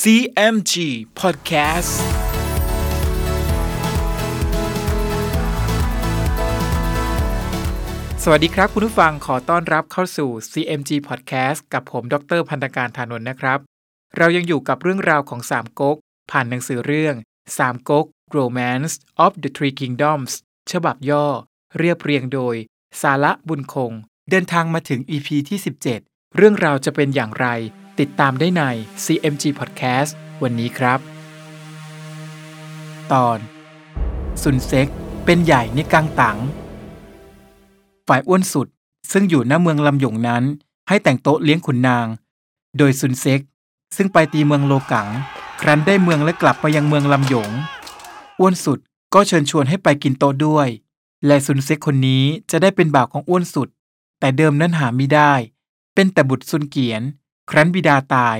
CMG Podcast สวัสดีครับคุณผู้ฟังขอต้อนรับเข้าสู่ CMG Podcast กับผมดรพันธการธานนท์นะครับ เรายังอยู่กับเรื่องราวของสามก๊กผ่านหนังสือเรื่องสามก๊ก Romance of the Three Kingdoms ฉบับย่อ เรียบเรียงโดย สาระบุญคง เดินทางมาถึง EP ที่ 17 เรื่องราวจะเป็นอย่างไร ติดตามได้ใน CMG Podcast วันนี้ครับ ตอน ซุนเซ็กเป็นใหญ่ในกังตัง ฝ่ายอ้วนสุดซึ่งอยู่หน้าเมืองลำหยงนั้น ให้แต่งโต๊ะเลี้ยงขุนนาง โดยซุนเซ็ก ซึ่งไปตีเมืองโลกัง ครั้นได้เมืองและกลับมายังเมืองลำหยง อ้วนสุดก็เชิญชวนให้ไปกินโต๊ะด้วย และซุนเซ็กคนนี้จะได้เป็นบ่าวของอ้วนสุด แต่เดิมนั้นหาไม่ได้ เป็นแต่บุตรซุนเกียน ครั้นบิดาตาย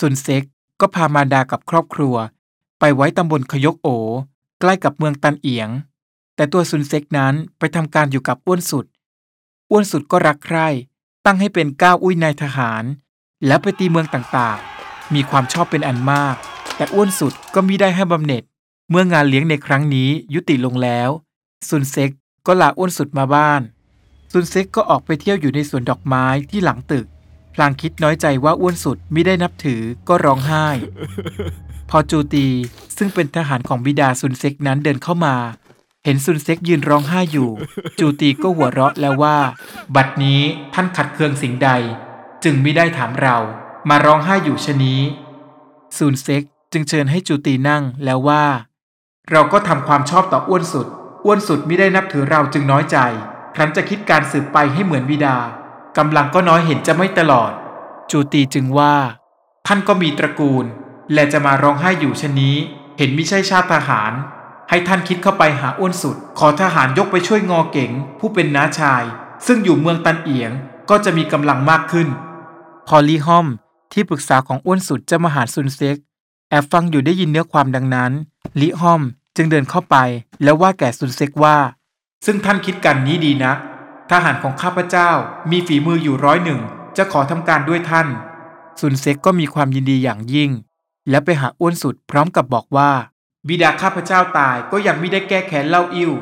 ซุนเซ็กก็พามารดากับครอบครัว ไปไว้ตำบลขยกโอ ใกล้กับเมืองตันเอียง แต่ตัวซุนเซ็กนั้นไปทำการอยู่กับอ้วนสุด อ้วนสุดก็รักใคร่ตั้งให้เป็นก้าวอุ้ยนายทหาร แล้วไปตีเมืองต่างๆ มีความชอบเป็นอันมาก แต่อ้วนสุดก็มิได้ให้บำเหน็จ เมื่องานเลี้ยงในครั้งนี้ยุติลงแล้ว ซุนเซ็กก็ลาอ้วนสุดมาบ้าน ซุนเซ็กก็ออกไปเที่ยวอยู่ในสวนดอกไม้ที่หลังตึก ลางคิดน้อยใจว่าอ้วนสุดไม่ได้นับถือก็ร้องไห้ พอจูตีซึ่งเป็นทหารของบิดาซุนเซ็กนั้นเดินเข้ามา เห็นซุนเซ็กยืนร้องไห้อยู่ จูตีก็หัวเราะแล้วว่า บัดนี้ท่านขัดเคืองสิ่งใด จึงไม่ได้ถามเรา มาร้องไห้อยู่ชะนี้ซุนเซ็กจึงเชิญให้จูตีนั่งแล้วว่า เราก็ทำความชอบต่ออ้วนสุด อ้วนสุดไม่ได้นับถือเราจึงน้อยใจครั้นจะคิดการสืบไปให้เหมือนบิดา กำลังก็น้อยเห็นจะไม่ตลอด จูตีจึงว่า ท่านก็มีตระกูล และจะมาร้องไห้อยู่ชะนี้ เห็นมิใช่ชาติทหาร ให้ท่านคิดเข้าไปหาอ้วนสุด ขอทหารยกไปช่วยงอเก๋งผู้เป็นน้าชาย ซึ่งอยู่เมืองตันเอียงก็จะมีกำลังมากขึ้น พอลิฮอมที่ปรึกษาของอ้วนสุดจะมาหาซุนเซ็กแอบฟังอยู่ได้ยินเนื้อความดังนั้นลิฮอมจึงเดินเข้าไปแล้วว่าแก่ซุนเซ็กว่า ซึ่งท่านคิดกันนี้ดีนะ ทหารของข้าพเจ้ามีฝีมืออยู่ร้อยหนึ่งจะขอทำการด้วยท่าน ซุนเซ็กก็มีความยินดีอย่างยิ่ง และไปหาอ้วนสุดพร้อมกับบอกว่า บิดาข้าพเจ้าตายก็ยังไม่ได้แก้แค้นเล่าอิ้ว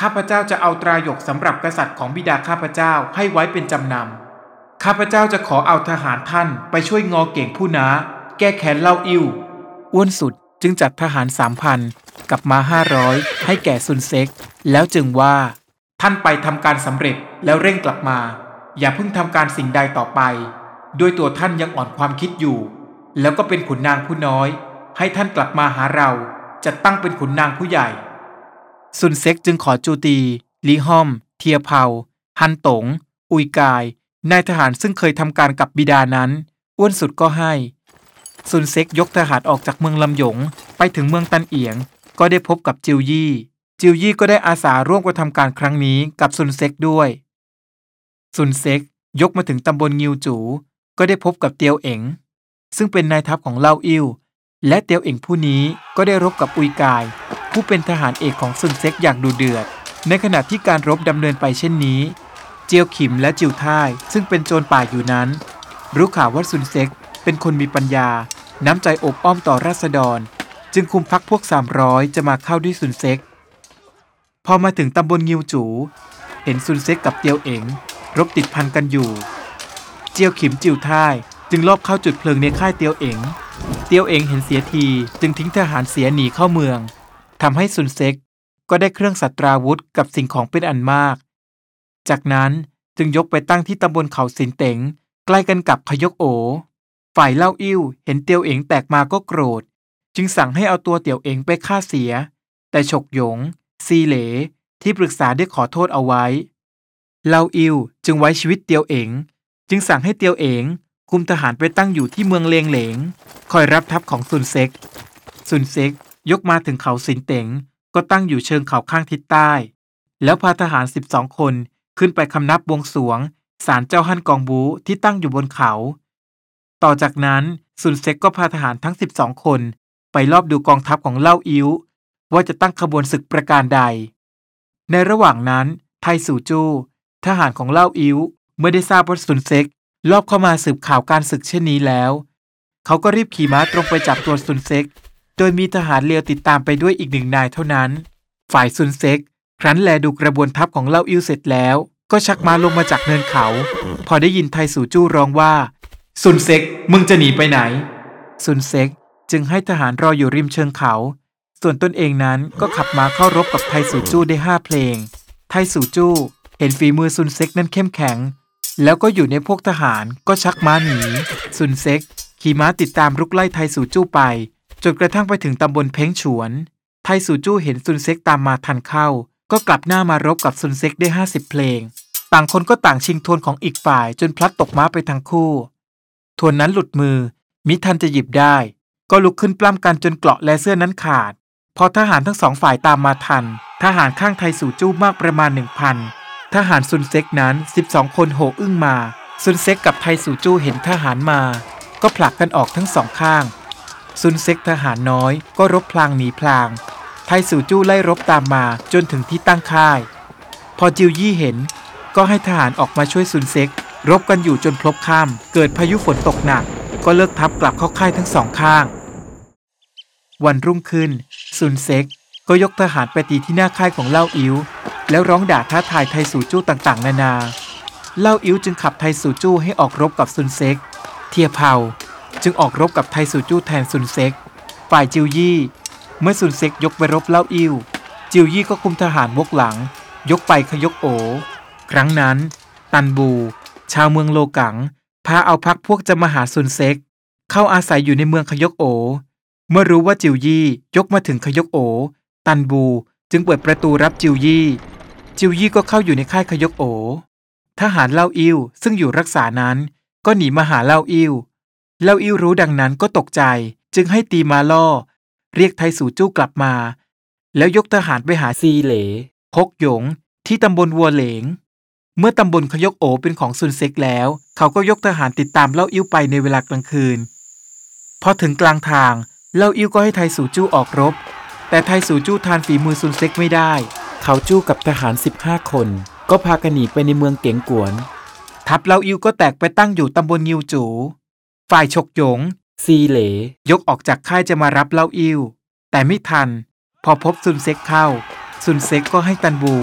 ข้าพเจ้าจะเอาตราหยกสำหรับกษัตริย์ของบิดาข้าพเจ้าให้ไว้เป็นจำนำข้าพเจ้าจะขอเอาทหารท่านไปช่วยงอเก่งผู้น้าแก้แค้นเล่าอิ้วอ้วนสุดจึงจัดทหารสามพันกับมาห้าร้อยให้แก่ซุนเซ็ก แล้วจึงว่า ท่านไปทำการสำเร็จแล้วเร่งกลับมา อย่าเพิ่งทำการสิ่งใดต่อไป ด้วยตัวท่านยังอ่อนความคิดอยู่ แล้วก็เป็นขุนนางผู้น้อย ให้ท่านกลับมาหาเรา จะตั้งเป็นขุนนางผู้ใหญ่ ซุนเซ็กจึงขอจูตีลีฮอม เทียเผาฮันตง อุยกาย นายทหารซึ่งเคยทำการกับบิดานั้น อ้วนสุดก็ให้ ซุนเซ็กยกทหารออกจากเมืองลำหยง ไปถึงเมืองตันเอียง ก็ได้พบกับจิวยี่ จิวยี่ก็ได้อาสาร่วมกระทำการครั้งนี้กับซุนเซ็กด้วย ซุนเซ็กยกมาถึงตำบลงิวจู ก็ได้พบกับเตียวเอ๋งซึ่งเป็นนายทัพของเล่าอิ้วและเตียวเอ๋งผู้นี้ก็ได้รบกับอุยกาย ผู้เป็นทหารเอกของซุนเซ็กอย่างดุเดือด ในขณะที่การรบดำเนินไปเช่นนี้ เจียวขิมและจิวท่าย ซึ่งเป็นโจรป่าอยู่นั้น รู้ข่าวว่าซุนเซ็กเป็นคนมีปัญญา น้ำใจอบอ้อมต่อราษฎร จึงคุมพักพวก 300 จะมาเข้าด้วยซุนเซ็ก พอมาถึงตำบลงิวจู เห็นซุนเซ็กกับเตียวเอ๋งรบติดพันกันอยู่ เจียวขิมจิวท่าย จึงลอบเข้าจุดเพลิงในค่ายเตียวเอ๋งเตียวเอ๋งเห็นเสียทีจึงทิ้งทหารเสียหนีเข้าเมืองทำให้ซุนเซ็กก็ได้เครื่องสัตราวุธกับสิ่งของเป็นอันมาก จากนั้นจึงยกไปตั้งที่ตำบลเขาสินเต๋งใกล้กันกับพยกโอ ฝ่ายเล่าอิ่วเห็นเตียวเอ๋งแตกมาก็โกรธ จึงสั่งให้เอาตัวเตียวเอ๋งไปฆ่าเสีย แต่ฉกหยง ซีเหลที่ปรึกษาได้ขอโทษเอาไว้เลาอิวจึงไว้ชีวิตเตียวเอ๋งจึงสั่งให้เตียวเอ๋งคุมทหารไปตั้งอยู่ที่เมืองเลงเหลง คอยรับทัพของซุนเซ็กซุนเซ็กยกมาถึงเขาสินเต๋งก็ตั้งอยู่เชิงเขาข้างทิศใต้ แล้วพาทหาร 12 คนขึ้นไปคำนับบวงสรวงศาลเจ้าฮั่นกองบูที่ตั้งอยู่บนเขา ต่อจากนั้นซุนเซ็กก็พาทหารทั้ง 12 คน ไปรอบดูกองทัพของเล่าอิว ว่าจะตั้งขบวนศึกประการใด ในระหว่างนั้นไทสูจู้ทหารของเล่าอิวเมื่อได้ทราบว่าซุนเซ็กลอบเข้ามาสืบข่าวการศึกเช่นนี้แล้ว เขาก็รีบขี่ม้าตรงไปจับตัวซุนเซ็ก โดยมีทหารเลียวติดตามไปด้วยอีกหนึ่งนายเท่านั้น ฝ่ายซุนเซ็ก ครั้นแลดูกระบวนทัพของเล่าอิวเสร็จแล้ว ก็ชักม้าลงมาจากเนินเขา พอได้ยินไทสูจู้ร้องว่าซุนเซ็กมึงจะหนีไปไหนซุนเซ็กจึงให้ทหารรออยู่ริมเชิงเขา ส่วนตนเองนั้นก็ขับม้าเข้ารบกับไทสูจู้ได้ห้าเพลง ไทสูจู้เห็นฝีมือซุนเซ็กนั้นเข้มแข็ง แล้วก็อยู่ในพวกทหารก็ชักม้าหนี ซุนเซ็กขี่ม้าติดตามรุกไล่ไทสูจู้ไป จนกระทั่งไปถึงตำบลเพ้งฉวน ไทสูจู้เห็นซุนเซ็กตามมาทันเข้า ก็กลับหน้ามารบกับซุนเซ็กได้ห้าสิบเพลง ต่างคนก็ต่างชิงทวนของอีกฝ่ายจนพลัดตกม้าไปทั้งคู่ทวนนั้นหลุดมือ มิทันจะหยิบได้ ก็ลุกขึ้นปล้ำกันจนเกราะและเสื้อนั้นขาด พอทหารทั้งสองฝ่ายตามมาทัน ทหารข้างไทสู่จู้มากประมาณหนึ่งพันทหารซุนเซ็กนั้น 12 คนโห่อึ้งมา ซุนเซ็กกับไทสู่จู้เห็นทหารมา ก็ผลักกันออกทั้งสองข้าง ซุนเซ็กทหารน้อย ก็รบพลางหนีพลาง ไทสู่จู้ไล่รบตามมาจนถึงที่ตั้งค่าย พอจิวยี่เห็น ก็ให้ทหารออกมาช่วยซุนเซ็ก รบกันอยู่จนพลบค่ำเกิดพายุฝนตกหนัก ก็เลิกทัพกลับเข้าค่ายทั้งสองข้าง วันรุ่งขึ้นซุนเซ็กก็ยกทหารไปตีที่หน้าค่ายของเล่าอิ๋วแล้วร้องด่าท้าทายไทสูจู้ต่างๆ นานา เล่าอิ๋วจึงขับไทสูจู้ให้ออกรบกับซุนเซ็ก เทียเผาจึงออกรบกับไทสูจู้แทนซุนเซ็ก ฝ่ายจิวยี่ เมื่อซุนเซ็กยกไปรบเล่าอิ๋วจิวยี่ก็คุมทหารวกหลัง ยกไปขยกโอ ครั้งนั้น ตันบู ชาวเมืองโลกัง พาเอาพักพวกจะมาหาซุนเซ็ก เข้าอาศัยอยู่ในเมืองขยกโอ เมื่อรู้ว่าจิวยี่ยกมาถึงขยกโอ ตันบูจึงเปิดประตูรับจิวยี่ จิวยี่ก็เข้าอยู่ในค่ายขยกโอ ทหารเล่าอิวซึ่งอยู่รักษานั้นก็หนีมาหาเล่าอิวเล่าอิวรู้ดังนั้นก็ตกใจจึงให้ตีมาล่อ เรียกไทสู่จู้กลับมา แล้วยกทหารไปหาซีเหลพกหยง ที่ตำบลวัวเหลง เมื่อตำบลขยกโอเป็นของซุนเซ็กแล้ว เขาก็ยกทหารติดตามเล่าอิ้วไปในเวลากลางคืน พอถึงกลางทาง เล่าอิ้วก็ให้ไทสู่จู้ออกรบ แต่ไทสู่จู้ทานฝีมือซุนเซ็กไม่ได้ เขาจู้กับทหาร 15 คน ก็พากันหนีไปในเมืองเก๋งกวน ทัพเล่าอิ้วก็แตกไปตั้งอยู่ตำบลยิวจู ฝ่ายฉกหยง ซีเหล ยกออกจากค่ายจะมารับเล่าอิ้วแต่ไม่ทัน พอพบซุนเซ็กเข้า ซุนเซ็กก็ให้ตันบู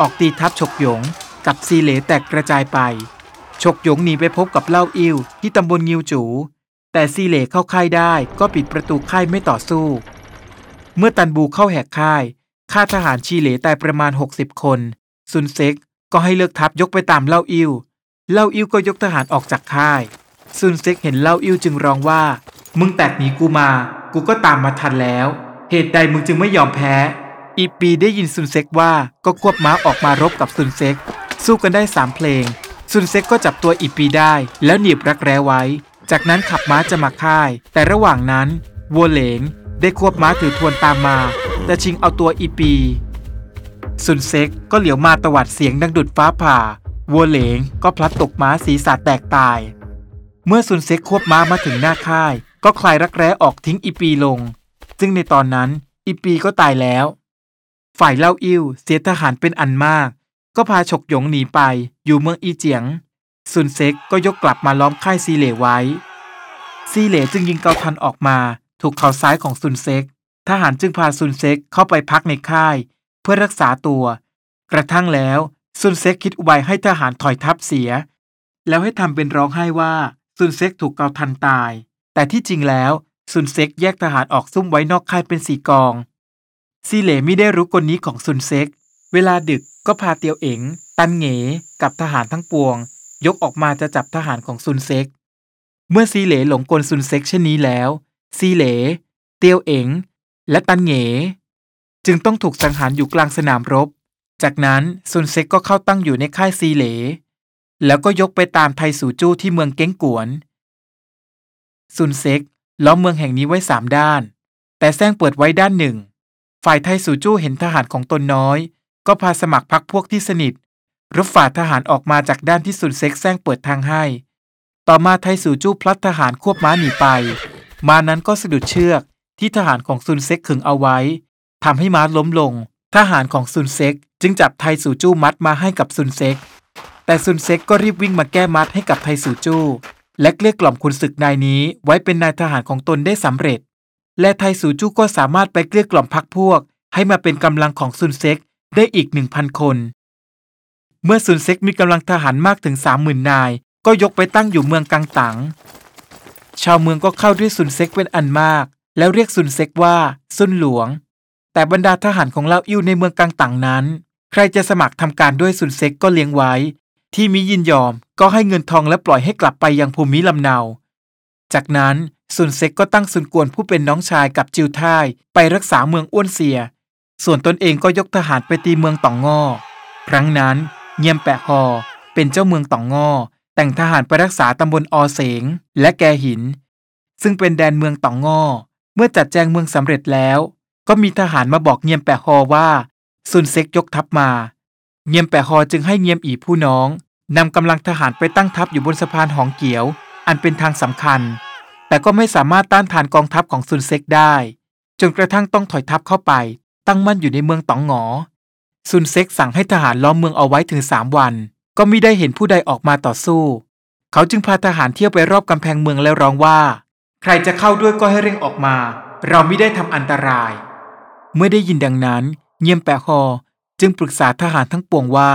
ออกตีทัพฉกหยง กับซีเหลแตกกระจายไปฉกหยงหนีไปพบกับเล่าอิวที่ตำบลงิวจู แต่ซีเหลเข้าค่ายได้ก็ปิดประตูค่ายไม่ต่อสู้ เมื่อตันบูเข้าแหกค่ายฆ่าทหารชีเหลตายประมาณ 60 คน ซุนเซ็กก็ให้เลิกทัพยกไปตามเล่าอิวเล่าอิวก็ยกทหารออกจากค่าย ซุนเซ็กเห็นเล่าอิวจึงร้องว่า มึงแตกหนีกูมา กูก็ตามมาทันแล้ว เหตุใดมึงจึงไม่ยอมแพ้ อีปีได้ยินซุนเซ็กว่าก็ควบม้าออกมารบกับซุนเซ็กสู้กันได้สามเพลง ซุนเซ็กก็จับตัวอีปีได้ แล้วหนีบรักแร้ไว้ จากนั้นขับม้าจะมาค่าย แต่ระหว่างนั้น วัวเหลงได้ควบม้าถือทวนตามมาจะชิงเอาตัวอีปีซุนเซ็กก็เหลียวมาตวาดเสียงดังดุจฟ้าผ่า วัวเหลงก็พลัดตกม้าศีรษะแตกตาย เมื่อซุนเซ็กควบม้ามาถึงหน้าค่าย ก็คลายรักแร้ออกทิ้งอีปีลง ซึ่งในตอนนั้นอีปีก็ตายแล้ว ฝ่ายเล่าอิ้วเสียทหารเป็นอันมาก ก็พาฉกหยงหนีไปอยู่เมืองอีเจียงซุนเซ็กก็ยกกลับมาล้อมค่ายซีเหลไว้ ซีเหลจึงยิงเกาทัณฑ์ออกมา ถูกเข่าซ้ายของซุนเซ็ก ทหารจึงพาซุนเซ็กเข้าไปพักในค่าย เพื่อรักษาตัว กระทั่งแล้วซุนเซ็กคิดอุบายให้ทหารถอยทัพเสีย แล้วให้ทำเป็นร้องไห้ว่าซุนเซ็กถูกเกาทัณฑ์ตาย แต่ที่จริงแล้วซุนเซ็กแยกทหารออกซุ่มไว้นอกค่ายเป็นสี่กอง ซีเหลไม่ได้รู้กลนี้ของซุนเซ็ก เวลาดึกก็พาเตียวเอ๋ง ตันเหงกับทหารทั้งปวง ยกออกมาจะจับทหารของซุนเซ็ก เมื่อซีเหลหลงกลซุนเซ็กเช่นนี้แล้ว ซีเหล เตียวเอ๋ง และตันเหงจึงต้องถูกสังหารอยู่กลางสนามรบ จากนั้นซุนเซ็กก็เข้าตั้งอยู่ในค่ายซีเหล แล้วก็ยกไปตามไทสู่จู้ที่เมืองเก้งกวน ซุนเซ็กล้อมเมืองแห่งนี้ไว้สามด้าน แต่แซงเปิดไว้ด้านหนึ่ง ฝ่ายไทสู่จู้เห็นทหารของตนน้อย ก็พาสมัครพักพวกที่สนิทรบฝ่าทหารออกมาจากด้านที่ซุนเซ็กแสร้งเปิดทางให้ ต่อมาไทสู่จู้พลัดทหารควบม้าหนีไป ม้านั้นก็สะดุดเชือกที่ทหารของซุนเซ็กขึงเอาไว้ทำให้ม้าล้มลง ทหารของซุนเซ็กจึงจับไทสู่จู้มัดมาให้กับซุนเซ็ก แต่ซุนเซ็กก็รีบวิ่งมาแก้มัดให้กับไทสู่จู้และเกลี้ยกล่อมขุนศึกนายนี้ไว้เป็นนายทหารของตนได้สำเร็จ และไทสูจู้ก็สามารถไปเกลี้ยกล่อมพรรคพวก ให้มาเป็นกำลังของซุนเซ็กได้อีกหนึ่งพันคน เมื่อซุนเซ็กมีกำลังทหารมากถึงสามหมื่นนาย ก็ยกไปตั้งอยู่เมืองกังตั๋ง ชาวเมืองก็เข้าด้วยซุนเซ็กเป็นอันมาก แล้วเรียกซุนเซ็กว่าซุนหลวง แต่บรรดาทหารของเลาอิ้วในเมืองกังตั๋งนั้น ใครจะสมัครทำการด้วยซุนเซ็กก็เลี้ยงไว้ ที่มิยินยอมก็ให้เงินทองและปล่อยให้กลับไปยังภูมิลำเนา จากนั้นซุนเซ็กก็ตั้งซุนกวนผู้เป็นน้องชายกับจิวท่ายไปรักษาเมืองอ้วนเสีย ส่วนตนเองก็ยกทหารไปตีเมืองต่องงอ ครั้งนั้นเงียมแปะฮอเป็นเจ้าเมืองต่องงอ แต่งทหารไปรักษาตำบลอเสง และแกหิน ซึ่งเป็นแดนเมืองต่องงอ เมื่อจัดแจงเมืองสำเร็จแล้ว ก็มีทหารมาบอกเงียมแปะฮอว่าซุนเซ็กยกทัพมา เงียมแปะฮอจึงให้เงียมอีผู้น้องนำกำลังทหารไปตั้งทัพอยู่บนสะพานหองเกียว อันเป็นทางสำคัญ แต่ก็ไม่สามารถต้านทานกองทัพของซุนเซ็กได้ จนกระทั่งต้องถอยทัพเข้าไป ตั้งมั่นอยู่ในเมืองตองหงอซุนเซ็กสั่งให้ทหารล้อมเมืองเอาไว้ถึงสามวัน ก็ม่ได้เห็นผู้ใดออกมาต่อสู้ เขาจึงพาทหารเที่ยวไปรอบกำแพงเมืองแล้วร้องว่า ใครจะเข้าด้วยก็ให้เร่งออกมา เราไม่ได้ทำอันตราย เมื่อได้ยินดังนั้นเงียมแปะฮอจึงปรึกษาทหารทั้งปวงว่า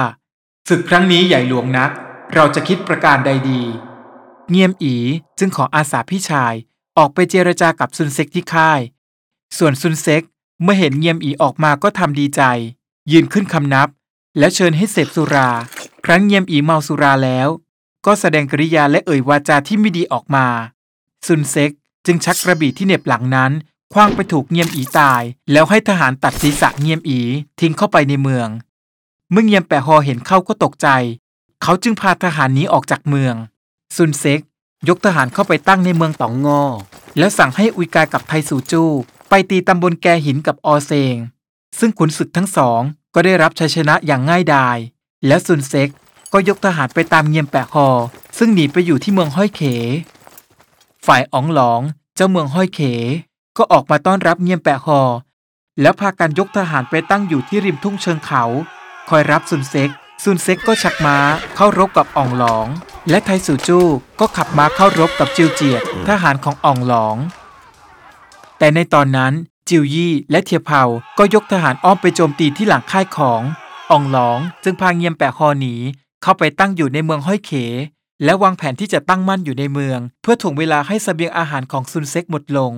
ศึกครั้งนี้ใหญ่หลวงนัก เราจะคิดประการใดดี เงียมอีจึงขออาสาพี่ชายออกไปเจรจากับซุนเซ็กที่ค่าย ส่วนซุนเซ็กเมื่อเห็นเงียมอีออกมาก็ทำดีใจ ยืนขึ้นคำนับ แล้วเชิญให้เสพสุรา ครั้งเงียมอีเมาสุราแล้ว ก็แสดงกริยาและเอ่ยวาจาที่ไม่ดีออกมา ซุนเซ็กจึงชักกระบี่ที่เหน็บหลังนั้นคว้างไปถูกเงียมอีตาย แล้วให้ทหารตัดศีรษะเงียมอีทิ้งเข้าไปในเมือง เมื่อเงียมแปะฮอเห็นเข้าก็ตกใจ เขาจึงพาทหารนี้ออกจากเมือง ซุนเซ็กยกทหารเข้าไปตั้งในเมืองตองงอ แล้วสั่งให้อุยกายกับไทสูจู ไปตีตำบลแกหินกับออเซง ซึ่งขุนศึกทั้งสอง ก็ได้รับชัยชนะอย่างง่ายดาย และซุนเซ็กก็ยกทหารไปตามเงียมแปะฮอซึ่งหนีไปอยู่ที่เมืองห้อยเข ฝ่ายอ๋องหลองเจ้าเมืองห้อยเข ก็ออกมาต้อนรับเงียมแปะฮอแล้วพากันยกทหารไปตั้งอยู่ที่ริมทุ่งเชิงเขา คอยรับซุนเซ็กซุนเซ็กก็ชักม้าเข้ารบกับอ่องหลอง และไทสูจู้ก็ขับม้าเข้ารบกับจิวเจียดทหารของอ่องหลอง แต่ในตอนนั้น จิวยี่และเทียเผาก็ยกทหารอ้อมไปโจมตีที่หลังค่ายของอองหลองจึงพาเงียมแปะฮอหนีเข้าไปตั้งอยู่ในเมืองห้อยเข และวางแผนที่จะตั้งมั่นอยู่ในเมือง เพื่อถ่วงเวลาให้สเสบียงอาหารของซุนเซ็กหมดลง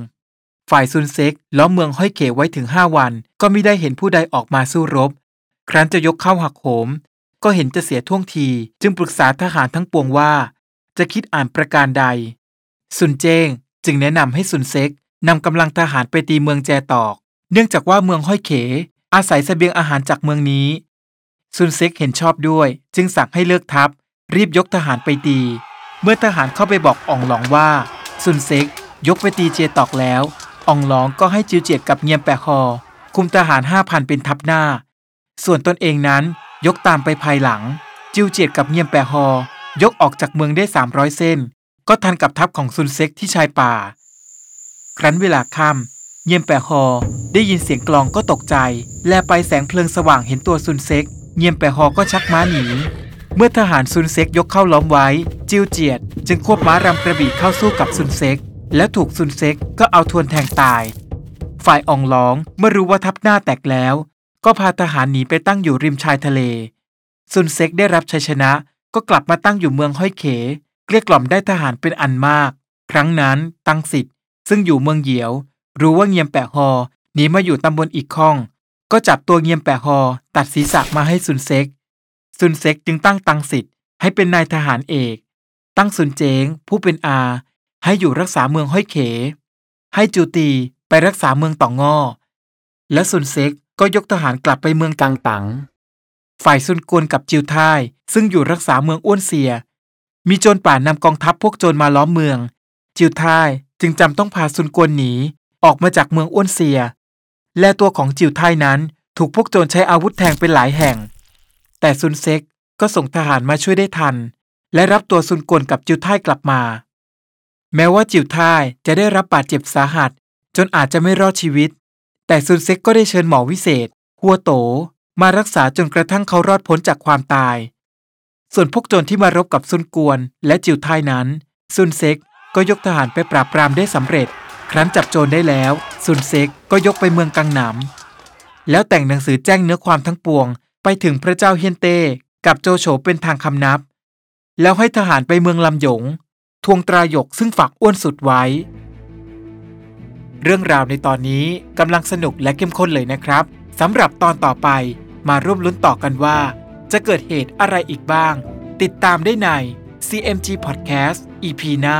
ฝ่ายซุนเซ็กล้อมเมืองห้อยเขไว้ถึงห้าวัน ก็ไม่ได้เห็นผู้ใดออกมาสู้รบ ครั้นจะยกเข้าหักโหม ก็เห็นจะเสียท่วงที จึงปรึกษาทหารทั้งปวงว่า จะคิดอ่านประการใด ซุนเจงจึงแนะนำให้ซุนเซ็ก นำกำลังทหารไปตีเมืองแจตอก เนื่องจากว่าเมืองห้อยเข อาศัยเสบียงอาหารจากเมืองนี้ ซุนเซ็กเห็นชอบด้วย จึงสั่งให้เลิกทัพ รีบยกทหารไปตี เมื่อทหารเข้าไปบอกอ่องหลองว่าซุนเซ็กยกไปตีเจตอกแล้วอ่องหลองก็ให้จิวเจียดกับเงียมแปะฮอ คุมทหารห้าพันเป็นทัพหน้า ส่วนตนเองนั้นยกตามไปภายหลัง จิวเจียดกับเงียมแปะฮอยกออกจากเมืองได้ 300 เส้น ก็ทันกับทัพของซุนเซ็กที่ชายป่า ครั้นเวลาค่ำเงียมแปะฮอได้ยินเสียงกลองก็ตกใจ แลไปแสงเพลิงสว่างเห็นตัวซุนเซ็กเงียมแปะฮอก็ชักม้าหนี เมื่อทหารซุนเซ็กยกเข้าล้อมไว้ จิวเจียด จึงควบม้ารำกระบี่เข้าสู้กับซุนเซ็ก และถูกซุนเซ็กก็เอาทวนแทงตาย ฝ่ายอ่องหลองเมื่อรู้ว่าทัพหน้าแตกแล้ว ก็พาทหารหนีไปตั้งอยู่ริมชายทะเลซุนเซ็กได้รับชัยชนะก็กลับมาตั้งอยู่เมืองห้อยเขเกลี้ยกล่อมได้ทหารเป็นอันมาก ครั้งนั้น ตั้งสิทธิ์ ซึ่งอยู่เมืองเหยียว รู้ว่าเงียมแปะฮอหนีมาอยู่ตำบลอีกข้อง ก็จับตัวเงียมแปะฮอตัดศีรษะมาให้ซุนเซ็กซุนเซ็กจึงตั้งตังสิทธิ์ให้เป็นนายทหารเอก ตั้งซุนเจงผู้เป็นอา ให้อยู่รักษาเมืองห้อยเข ให้จูตีไปรักษาเมืองต่องงอและซุนเซ็กก็ยกทหารกลับไปเมืองกางตังฝ่ายซุนกวนกับจิวท่ายซึ่งอยู่รักษาเมืองอ้วนเสีย มีโจรป่านำกองทัพพวกโจรมาล้อมเมือง จิวท่าย จึงจำต้องพาซุนกวนหนี ออกมาจากเมืองอ้วนเสีย และตัวของจิวไทนั้นถูกพวกโจรใช้อาวุธแทงเป็นหลายแห่ง แต่ซุนเซ็กก็ส่งทหารมาช่วยได้ทัน และรับตัวซุนกวนกับจิวไท่กลับมา แม้ว่าจิวไท่จะได้รับบาดเจ็บสาหัส จนอาจจะไม่รอดชีวิต แต่ซุนเซ็กก็ได้เชิญหมอวิเศษ ฮัวโต๋ มารักษาจนกระทั่งเขารอดพ้นจากความตาย ส่วนพวกโจรที่มารบกับซุนกวนและจิวไทนั้นซุนเซ็ก ก็ยกทหารไปปราบปรามได้สำเร็จ ครั้นจับโจรได้แล้วซุนเซ็กก็ยกไปเมืองกังหนำแล้วแต่งหนังสือแจ้งเนื้อความทั้งปวง ไปถึงพระเจ้าเฮียนเต้กับโจโฉเป็นทางคำนับ แล้วให้ทหารไปเมืองลำหยง ทวงตราหยกซึ่งฝากอ้วนสุดไว้ เรื่องราวในตอนนี้กำลังสนุกและเข้มข้นเลยนะครับสำหรับตอนต่อไปมาร่วมลุ้นต่อกันว่า จะเกิดเหตุอะไรอีกบ้าง ติดตามได้ใน CMG Podcast EP หน้า